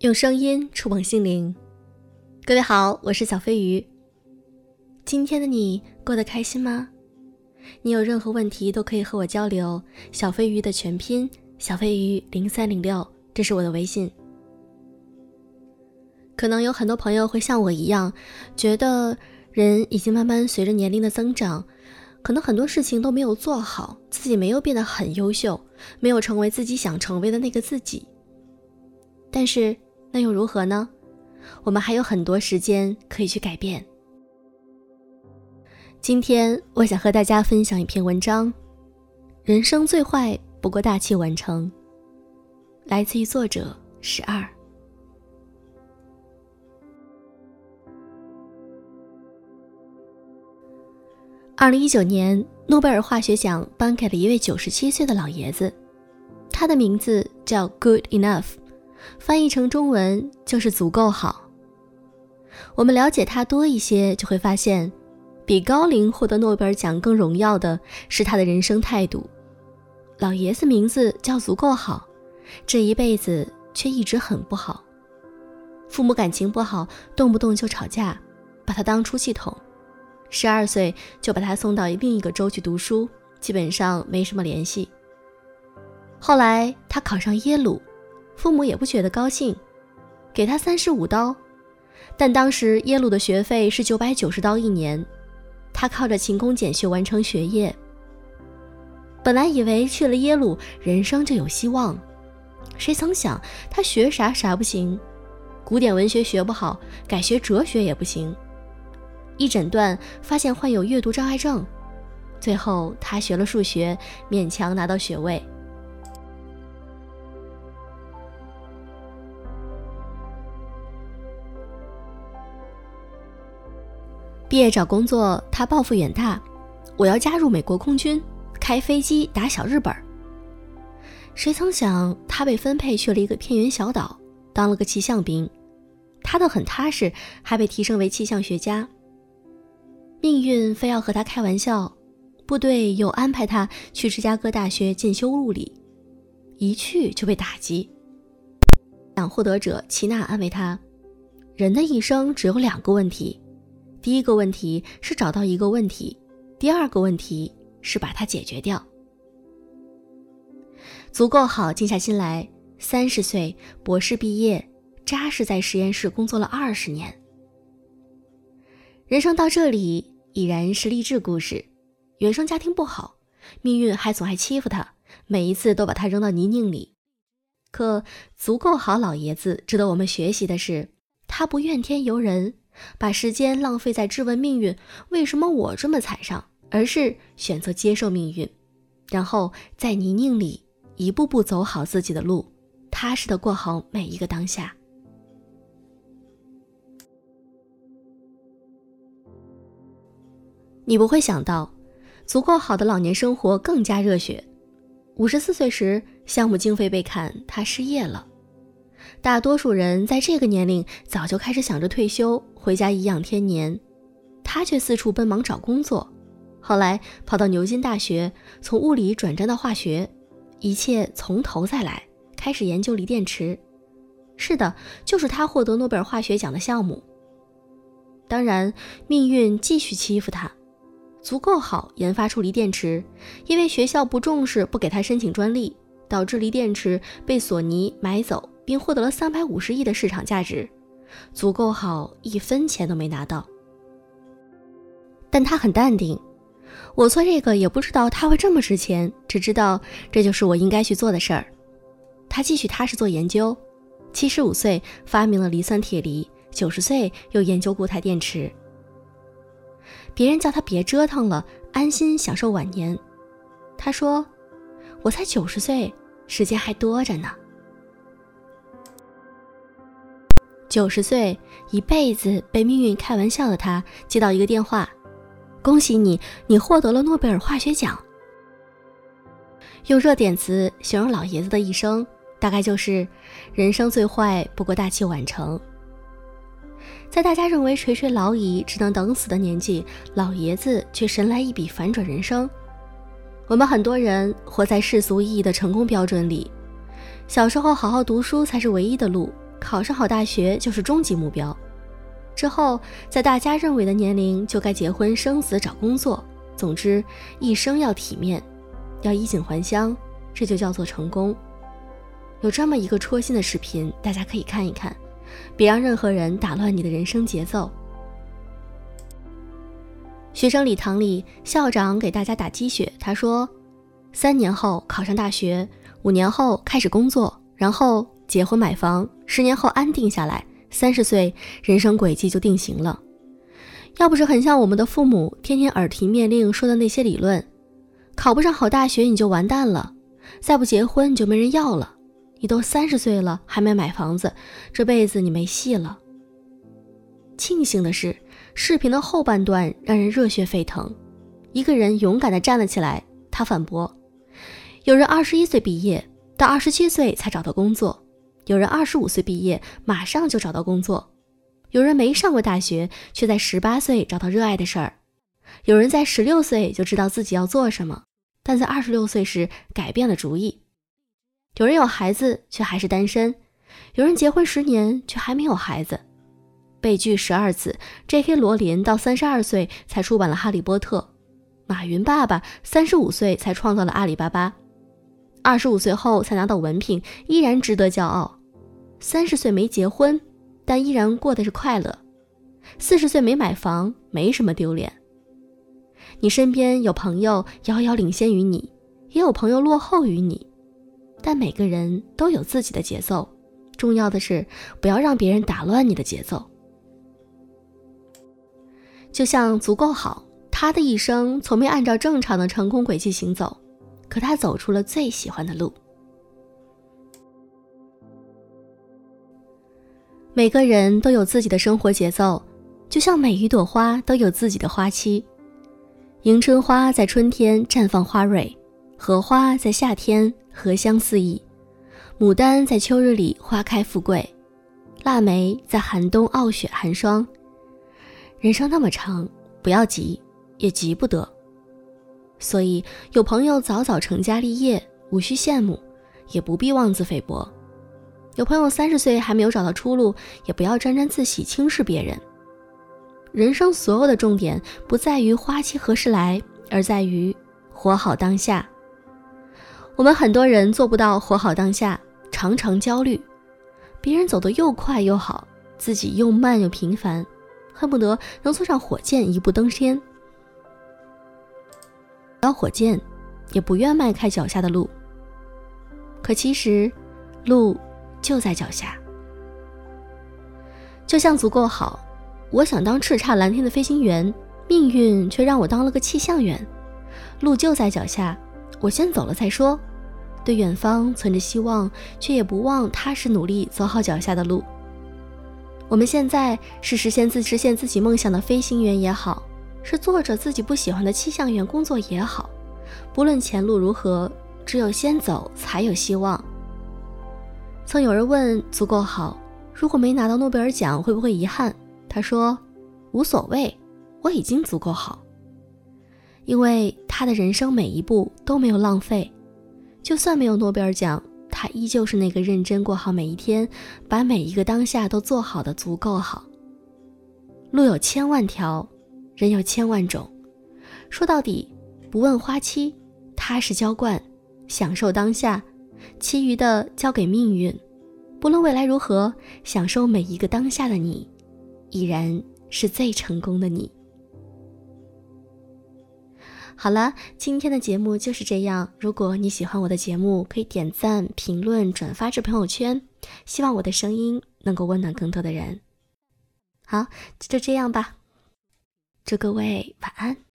用声音触碰心灵，各位好，我是小飞鱼。今天的你过得开心吗？你有任何问题都可以和我交流。小飞鱼的全拼小飞鱼零三零六，这是我的微信。可能有很多朋友会像我一样，觉得人已经慢慢随着年龄的增长，可能很多事情都没有做好，自己没有变得很优秀，没有成为自己想成为的那个自己。但是。那又如何呢？我们还有很多时间可以去改变。今天我想和大家分享一篇文章：人生最坏不过大器晚成。来自于作者十二。二零一九年，诺贝尔化学奖颁给了一位九十七岁的老爷子，他的名字叫 Good Enough。翻译成中文就是足够好。我们了解他多一些，就会发现，比高龄获得诺贝尔奖更荣耀的是他的人生态度。老爷子名字叫足够好，这一辈子却一直很不好。父母感情不好，动不动就吵架，把他当出气筒。十二岁就把他送到另一个州去读书，基本上没什么联系。后来他考上耶鲁。父母也不觉得高兴，给他三十五刀，但当时耶鲁的学费是九百九十刀一年，他靠着勤工俭学完成学业。本来以为去了耶鲁人生就有希望，谁曾想他学啥啥不行，古典文学学不好，改学哲学也不行，一诊断发现患有阅读障碍症，最后他学了数学，勉强拿到学位。毕业找工作，他抱负远大，我要加入美国空军，开飞机打小日本。谁曾想，他被分配去了一个偏远小岛，当了个气象兵，他倒很踏实，还被提升为气象学家。命运非要和他开玩笑，部队又安排他去芝加哥大学进修物理，一去就被打击。奖获得者齐娜安慰他：“人的一生只有两个问题。”第一个问题是找到一个问题，第二个问题是把它解决掉。足够好，静下心来。三十岁，博士毕业，扎实在实验室工作了二十年。人生到这里已然是励志故事。原生家庭不好，命运还总爱欺负他，每一次都把他扔到泥泞里。可足够好，老爷子值得我们学习的是，他不怨天尤人。把时间浪费在质问命运为什么我这么惨上，而是选择接受命运，然后在泥泞里一步步走好自己的路，踏实的过好每一个当下。你不会想到，足够好的老年生活更加热血。五十四岁时，项目经费被砍，他失业了。大多数人在这个年龄早就开始想着退休回家颐养天年，他却四处奔忙找工作。后来跑到牛津大学，从物理转战到化学，一切从头再来，开始研究锂电池。是的，就是他获得诺贝尔化学奖的项目。当然，命运继续欺负他，足够好研发出锂电池，因为学校不重视，不给他申请专利，导致锂电池被索尼买走。并获得了三百五十亿的市场价值，足够好，一分钱都没拿到。但他很淡定，我做这个也不知道他会这么值钱，只知道这就是我应该去做的事儿。他继续踏实做研究，七十五岁发明了磷酸铁锂，九十岁又研究固态电池。别人叫他别折腾了，安心享受晚年。他说：“我才九十岁，时间还多着呢。”九十岁，一辈子被命运开玩笑的他，接到一个电话：“恭喜你，你获得了诺贝尔化学奖。”用热点词形容老爷子的一生，大概就是“人生最坏不过大器晚成”。在大家认为垂垂老矣、只能等死的年纪，老爷子却神来一笔反转人生。我们很多人活在世俗意义的成功标准里，小时候好好读书才是唯一的路。考上好大学就是终极目标。之后，在大家认为的年龄就该结婚生子、找工作，总之一生要体面，要衣锦还乡，这就叫做成功。有这么一个戳心的视频，大家可以看一看，别让任何人打乱你的人生节奏。学生礼堂里，校长给大家打鸡血，他说：“三年后考上大学，五年后开始工作，然后结婚买房，十年后安定下来。”三十岁，人生轨迹就定型了。要不是很像我们的父母天天耳提面命说的那些理论，考不上好大学你就完蛋了，再不结婚你就没人要了。你都三十岁了还没买房子，这辈子你没戏了。庆幸的是，视频的后半段让人热血沸腾。一个人勇敢地站了起来，他反驳：有人二十一岁毕业，到二十七岁才找到工作。有人二十五岁毕业，马上就找到工作；有人没上过大学，却在十八岁找到热爱的事儿；有人在十六岁就知道自己要做什么，但在二十六岁时改变了主意；有人有孩子，却还是单身；有人结婚十年，却还没有孩子。被拒十二次，J.K. 罗琳到三十二岁才出版了《哈利波特》；马云爸爸三十五岁才创造了阿里巴巴，二十五岁后才拿到文凭，依然值得骄傲。三十岁没结婚，但依然过的是快乐；四十岁没买房，没什么丢脸。你身边有朋友遥遥领先于你，也有朋友落后于你，但每个人都有自己的节奏。重要的是不要让别人打乱你的节奏。就像足够好，他的一生从没按照正常的成功轨迹行走，可他走出了最喜欢的路。每个人都有自己的生活节奏，就像每一朵花都有自己的花期。迎春花在春天绽放花蕊，荷花在夏天荷香四溢，牡丹在秋日里花开富贵，腊梅在寒冬傲雪寒霜。人生那么长，不要急，也急不得。所以有朋友早早成家立业，无需羡慕，也不必妄自菲薄。有朋友三十岁还没有找到出路，也不要沾沾自喜轻视别人。人生所有的重点不在于花期何时来，而在于活好当下。我们很多人做不到活好当下，常常焦虑。别人走得又快又好，自己又慢又平凡，恨不得能坐上火箭一步登天。要火箭，也不愿迈开脚下的路。可其实，路。就在脚下，就像足够好。我想当叱咤蓝天的飞行员，命运却让我当了个气象员。路就在脚下，我先走了再说。对远方存着希望，却也不忘踏实努力走好脚下的路。我们现在是实现自实现自己梦想的飞行员也好，是做着自己不喜欢的气象员工作也好，不论前路如何，只有先走才有希望。曾有人问足够好，如果没拿到诺贝尔奖会不会遗憾？他说无所谓，我已经足够好。因为他的人生每一步都没有浪费，就算没有诺贝尔奖，他依旧是那个认真过好每一天，把每一个当下都做好的足够好。路有千万条，人有千万种，说到底，不问花期，踏实浇灌，享受当下。其余的交给命运，不论未来如何，享受每一个当下的你，已然是最成功的你。好了，今天的节目就是这样。如果你喜欢我的节目，可以点赞、评论、转发至朋友圈。希望我的声音能够温暖更多的人。好，就这样吧，祝各位晚安。